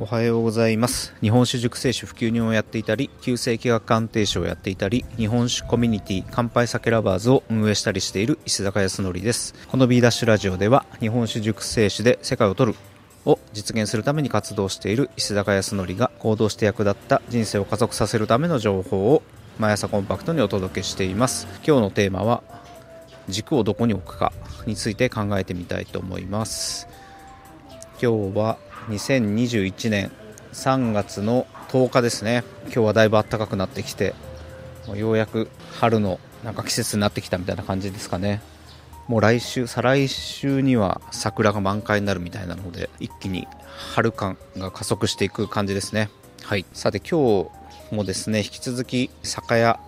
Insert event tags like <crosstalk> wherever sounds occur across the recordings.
おはようございます。日本酒熟成酒普及人をやっていたり旧世紀学鑑定士をやっていたり日本酒コミュニティ乾杯酒ラバーズを運営したりしている石坂康則です。この B ダッシュラジオでは日本酒熟成酒で世界を取るを実現するために活動している石坂康則が行動して役立った人生を加速させるための情報を毎朝コンパクトにお届けしています。今日のテーマは軸をどこに置くかについて考えてみたいと思います。今日は2021年3月の10日ですね。今日はだいぶ暖かくなってきてようやく春のなんか季節になってきたみたいな感じですかね。もう来週再来週には桜が満開になるみたいなので一気に春感が加速していく感じですね。はい。さて今日もですね引き続き酒屋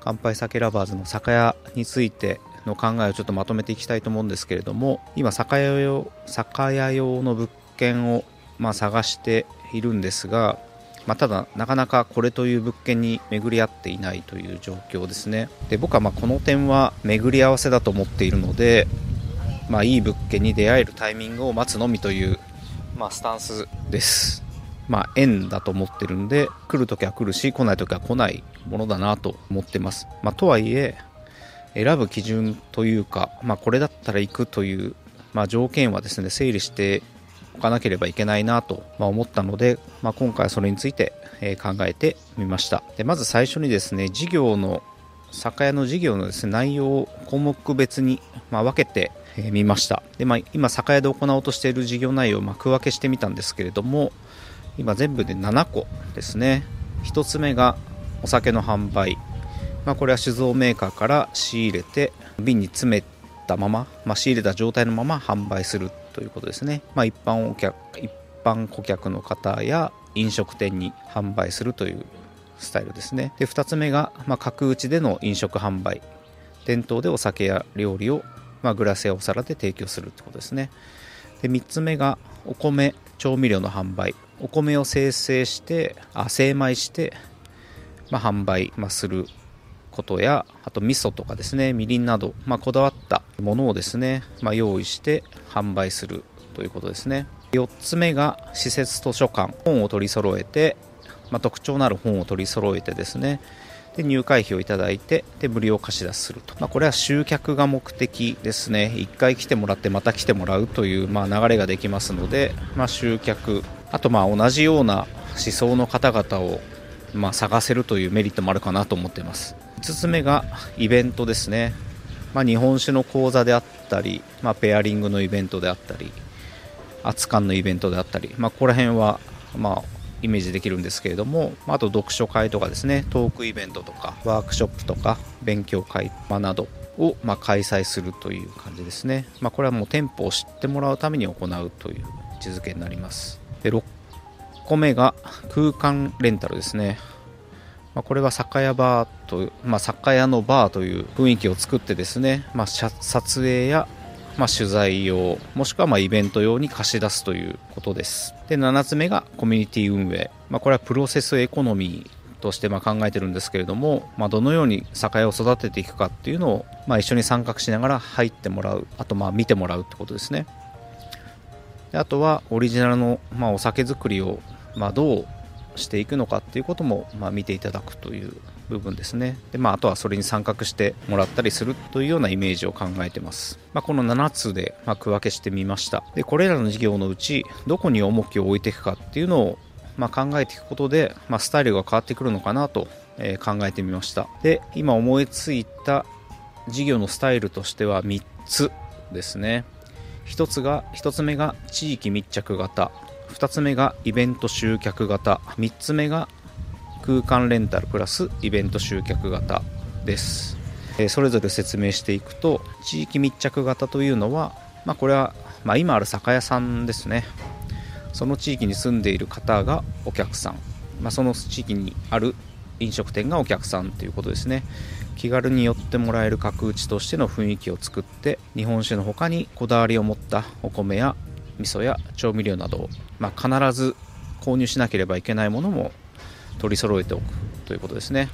乾杯酒ラバーズの酒屋についての考えをちょっとまとめていきたいと思うんですけれども今酒屋用酒屋用の物件をま探しているんですが、まあ、ただなかなかこれという物件に巡り合っていないという状況ですね。で僕はまこの点は巡り合わせだと思っているので、まあ、いい物件に出会えるタイミングを待つのみという、まあ、スタンスです。まあ縁だと思ってるんで来るときは来るし来ないときは来ないものだなと思ってます、まあ、とはいえ選ぶ基準というか、まあ、これだったら行くという、まあ、条件はですね整理しておかなければいけないなと思ったので、まあ、今回はそれについて考えてみました。でまず最初にですね事業の酒屋の事業のです、ね、内容を項目別に、ま分けてみました。で、まあ、今酒屋で行おうとしている事業内容をま区分けしてみたんですけれども今全部で7個ですね。1つ目がお酒の販売、まあ、これは酒造メーカーから仕入れて瓶に詰めたまま、まあ、仕入れた状態のまま販売するということですね、まあ、一般お客一般顧客の方や飲食店に販売するというスタイルですね。で2つ目が、まあ、角打ちでの飲食販売。店頭でお酒や料理を、まあ、グラスやお皿で提供するってことですね。で3つ目がお米調味料の販売。お米を精製してあ精米して、まあ、販売、まあ、する。ことやあと味噌とかですねみりんなど、まあ、こだわったものをですね、まあ、用意して販売するということですね。4つ目が施設図書館。本を取り揃えて、まあ、特徴のある本を取り揃えてですね。で入会費をいただいてで無料貸し出しすると、まあ、これは集客が目的ですね。1回来てもらってまた来てもらうという、まあ、流れができますので、まあ、集客。あとまあ同じような思想の方々をま探せるというメリットもあるかなと思っています。5つ目がイベントですね、まあ、日本酒の講座であったり、まあ、ペアリングのイベントであったり熱燗のイベントであったり、まあ、ここら辺は、ま、イメージできるんですけれどもまあと読書会とかですね。トークイベントとかワークショップとか勉強会、などを、ま開催するという感じですね、ま、これはもう店舗を知ってもらうために行うという位置づけになります。で6個目が空間レンタルですね。まあ、これは酒屋バーと、まあ、酒屋のバーという雰囲気を作ってですね、まあ、撮影や、まあ、取材用もしくはまあイベント用に貸し出すということです。で7つ目がコミュニティ運営、まあ、これはプロセスエコノミーとしてまあ考えてるんですけれども、まあ、どのように酒屋を育てていくかっていうのをまあ一緒に参画しながら入ってもらう。あとまあ見てもらうってことですね。であとはオリジナルのまあお酒作りをまあどうしていくのかっていうことも、まあ、見ていただくという部分ですね。で、まあ、あとはそれに参画してもらったりするというようなイメージを考えてます、まあ、この7つで、ま区分けしてみました。でこれらの事業のうちどこに重きを置いていくかっていうのを、ま考えていくことで、まスタイルが変わってくるのかなと、え考えてみました。で今思いついた事業のスタイルとしては3つですね。1つが1つ目が地域密着型。2つ目がイベント集客型。3つ目が空間レンタルプラスイベント集客型です。それぞれ説明していくと地域密着型というのは、まあ、これは、まあ、今ある酒屋さんですね。その地域に住んでいる方がお客さん、まあ、その地域にある飲食店がお客さんということですね。気軽に寄ってもらえる角打ちとしての雰囲気を作って日本酒の他にこだわりを持ったお米や味噌や調味料など、まあ、必ず購入しなければいけないものも取り揃えておくということですね。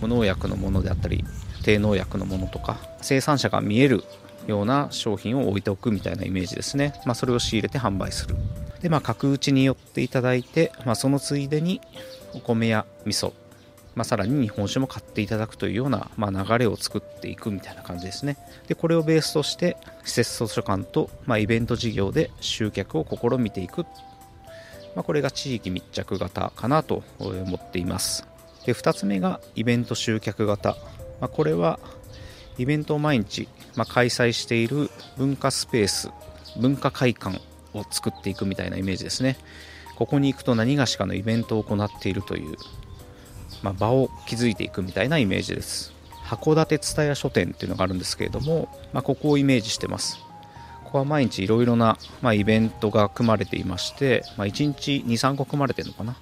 無農薬のものであったり低農薬のものとか生産者が見えるような商品を置いておくみたいなイメージですね、まあ、それを仕入れて販売する。で、まあ、角打ちに寄っていただいて、まあ、そのついでにお米や味噌、まあ、さらに日本酒も買っていただくというような、まあ、流れを作っていくみたいな感じですね。で、これをベースとして、施設図書館と、まあ、イベント事業で集客を試みていく。まあ、これが地域密着型かなと思っています。で、2つ目がイベント集客型。まあ、これは、イベントを毎日、まあ、開催している文化スペース、文化会館を作っていくみたいなイメージですね。ここに行くと何がしかのイベントを行っているという、まあ、場を築いていくみたいなイメージです。函館蔦屋書店っていうのがあるんですけれども、まあ、ここをイメージしてます。ここは毎日いろいろな、まあ、イベントが組まれていまして、まあ、1日2、3個組まれてるのかな。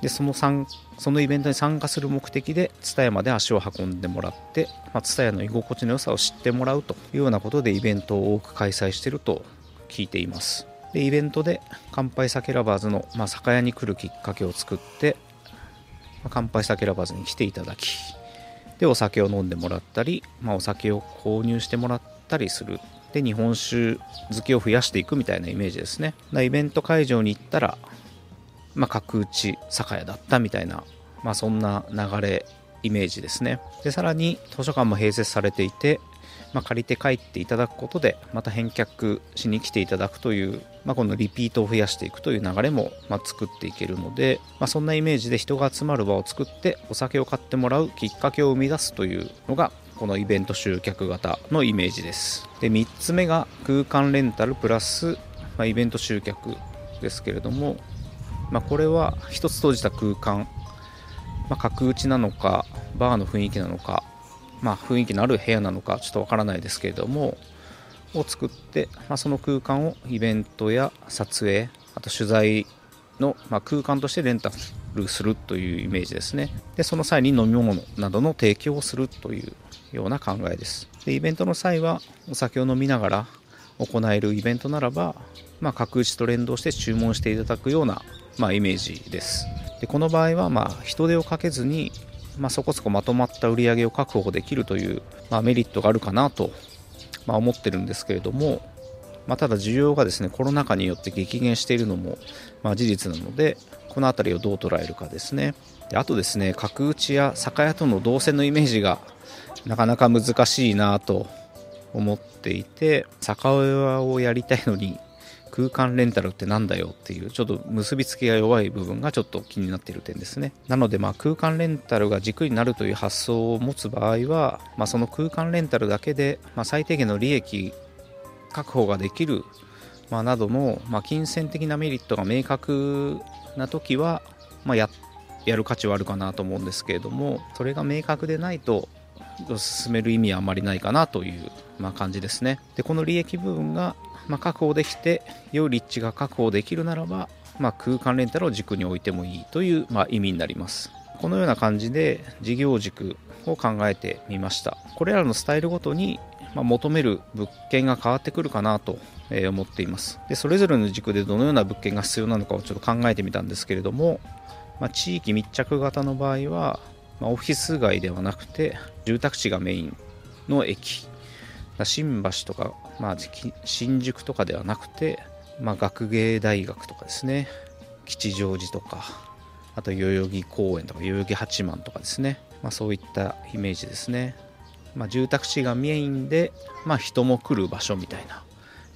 でその3そのイベントに参加する目的で蔦屋まで足を運んでもらって蔦屋、まあ、の居心地の良さを知ってもらうというようなことでイベントを多く開催してると聞いていますでイベントで乾杯酒ラバーズの、まあ、酒屋に来るきっかけを作って、ま、乾杯酒ラバーズに来ていただきでお酒を飲んでもらったり、まあ、お酒を購入してもらったりする。で日本酒好きを増やしていくみたいなイメージですね。イベント会場に行ったら、まあ、角打ち酒屋だったみたいな、まあ、そんな流れイメージですね。でさらに図書館も併設されていてまあ、借りて帰っていただくことでまた返却しに来ていただくという、まあ、このリピートを増やしていくという流れも、ま作っていけるので、まあ、そんなイメージで人が集まる場を作ってお酒を買ってもらうきっかけを生み出すというのがこのイベント集客型のイメージです。で3つ目が空間レンタルプラス、まイベント集客ですけれども、まこれは一つ閉じた空間、まあ角打ちなのかバーの雰囲気なのかまあ、雰囲気のある部屋なのかちょっとわからないですけれどもを作って、まあ、その空間をイベントや撮影あと取材の、まあ、空間としてレンタルするというイメージですね。でその際に飲み物などの提供をするというような考えです。でイベントの際はお酒を飲みながら行えるイベントならば、まあ、角打ちと連動して注文していただくような、まあ、イメージです。でこの場合はまあ人手をかけずにまあ、そこそこまとまった売り上げを確保できるという、まあ、メリットがあるかなと、まあ、思ってるんですけれども、まあ、ただ需要がですねコロナ禍によって激減しているのも、まあ、事実なのでこの辺りをどう捉えるかですね。であとですね角打ちや酒屋との動線のイメージがなかなか難しいなと思っていて酒屋をやりたいのに空間レンタルってなんだよっていうちょっと結びつきが弱い部分がちょっと気になっている点ですねなのでまあ空間レンタルが軸になるという発想を持つ場合は、まあ、その空間レンタルだけで、まあ、最低限の利益確保ができる、まあ、などの、まあ、金銭的なメリットが明確な時は、まあ、や <laughs> やる価値はあるかなと思うんですけれどもそれが明確でないと進める意味はあまりないかなという、まあ、感じですね。でこの利益部分がまあ、確保できて良い立地が確保できるならば、まあ、空間レンタルを軸に置いてもいいという、まあ、意味になります。このような感じで事業軸を考えてみました。これらのスタイルごとに、ま求める物件が変わってくるかなと思っています。でそれぞれの軸でどのような物件が必要なのかをちょっと考えてみたんですけれども、まあ地域密着型の場合は、まオフィス街ではなくて住宅地がメインの駅。新橋とか、まあ、新宿とかではなくて、まあ、学芸大学とかですね。吉祥寺とかあと代々木公園とか代々木八幡とかですね、まあ、そういったイメージですね、まあ、住宅地がメインで、まあ、人も来る場所みたいな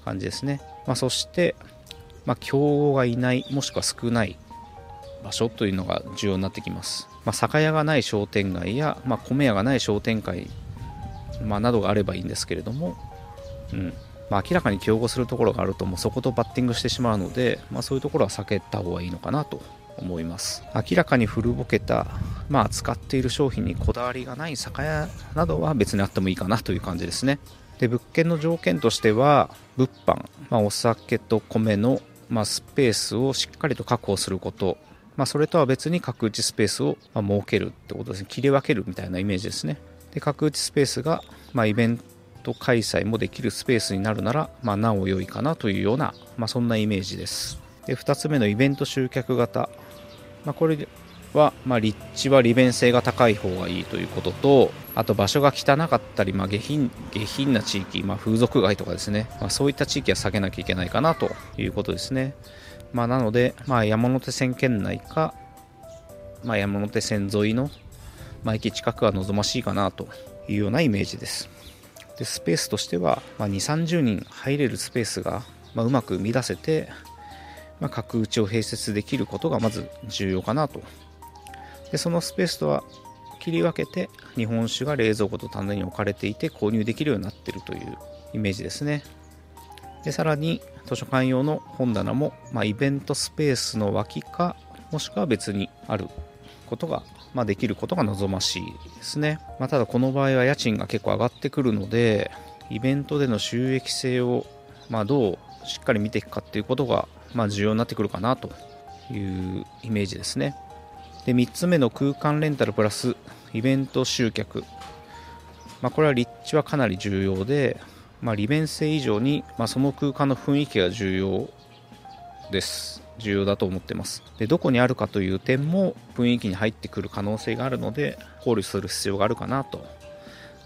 感じですね、まあ、そして、まあ、競合がいないもしくは少ない場所というのが重要になってきます、まあ、酒屋がない商店街や、まあ、米屋がない商店街まあ、などがあればいいんですけれども、うん。まあ、明らかに競合するところがあるともうそことバッティングしてしまうので、まあ、そういうところは避けた方がいいのかなと思います。明らかに古ぼけた、まあ、使っている商品にこだわりがない酒屋などは別にあってもいいかなという感じですね。で物件の条件としては物販、まあ、お酒と米の、まあ、スペースをしっかりと確保すること。まあ、それとは別に角打ちスペースを設けるってことですね。切り分けるみたいなイメージですね。で角打ちスペースが、ま、イベント開催もできるスペースになるなら、まあ、なお良いかなというような、まあ、そんなイメージです。で2つ目のイベント集客型、まあ、これは、ま、立地は利便性が高い方がいいということとあと場所が汚かったり、まあ、下品下品な地域、まあ、風俗街とかですね、まあ、そういった地域は避けなきゃいけないかなということですね。まあ、なので、まあ、山手線圏内か、まあ、山手線沿いの、まあ、駅近くは望ましいかなというようなイメージです。でスペースとしては、まあ、2 3 0人入れるスペースが、まあ、うまく生み出せて、まあ、角打ちを併設できることがまず重要かなとでそのスペースとは切り分けて日本酒が冷蔵庫と棚に置かれていて購入できるようになっているというイメージですねでさらに図書館用の本棚も、まあ、イベントスペースの脇かもしくは別にあることが、まあ、できることが望ましいですね、まあ、ただこの場合は家賃が結構上がってくるのでイベントでの収益性を、ま、どうしっかり見ていくかっていうことが、ま、重要になってくるかなというイメージですね。で3つ目の空間レンタルプラスイベント集客、ま、これは立地はかなり重要で、まあ、利便性以上に、まあ、その空間の雰囲気が重要です。重要だと思ってます。でどこにあるかという点も雰囲気に入ってくる可能性があるので考慮する必要があるかなと。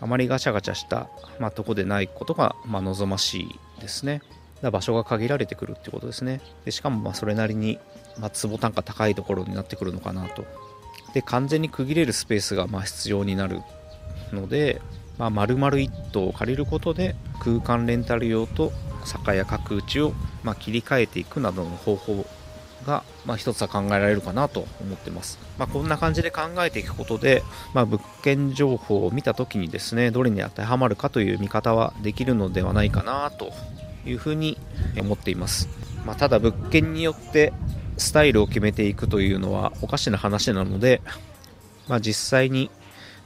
あまりガチャガチャした、まあ、とこでないことが、まあ、望ましいですね。だ場所が限られてくるってことですね。でしかもまあそれなりにまあ、坪単価高いところになってくるのかなと。で、完全に区切れるスペースがまあ必要になるので、まあ、丸々1棟を借りることで空間レンタル用と酒屋角打ちをま切り替えていくなどの方法が、まあ、一つは考えられるかなと思ってます。まあ、こんな感じで考えていくことで、まあ、物件情報を見た時にですね、どれに当てはまるかという見方はできるのではないかなというふうに思っています。まあ、ただ物件によってスタイルを決めていくというのはおかしな話なので、まあ、実際に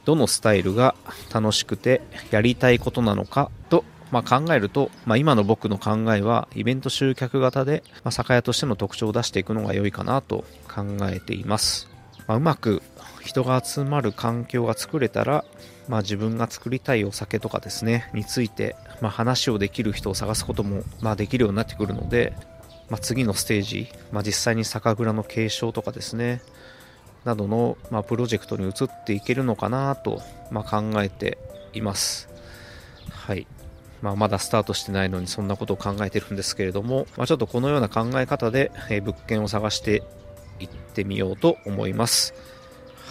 どのスタイルが楽しくてやりたいことなのかと、まあ、考えると、まあ、今の僕の考えはイベント集客型で、まあ、酒屋としての特徴を出していくのが良いかなと考えています、まあ、うまく人が集まる環境が作れたら、まあ、自分が作りたいお酒とかですねについて、まあ、話をできる人を探すことも、まあ、できるようになってくるので、まあ、次のステージ、まあ、実際に酒蔵の継承とかですねなどの、まあ、プロジェクトに移っていけるのかなと、まあ、考えていますはいまあ、まだスタートしてないのにそんなことを考えてるんですけれども、まあ、ちょっとこのような考え方で、え物件を探していってみようと思います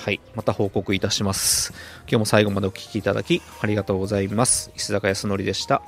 はい。また報告いたします。今日も最後までお聴きいただきありがとうございます。石坂康則でした。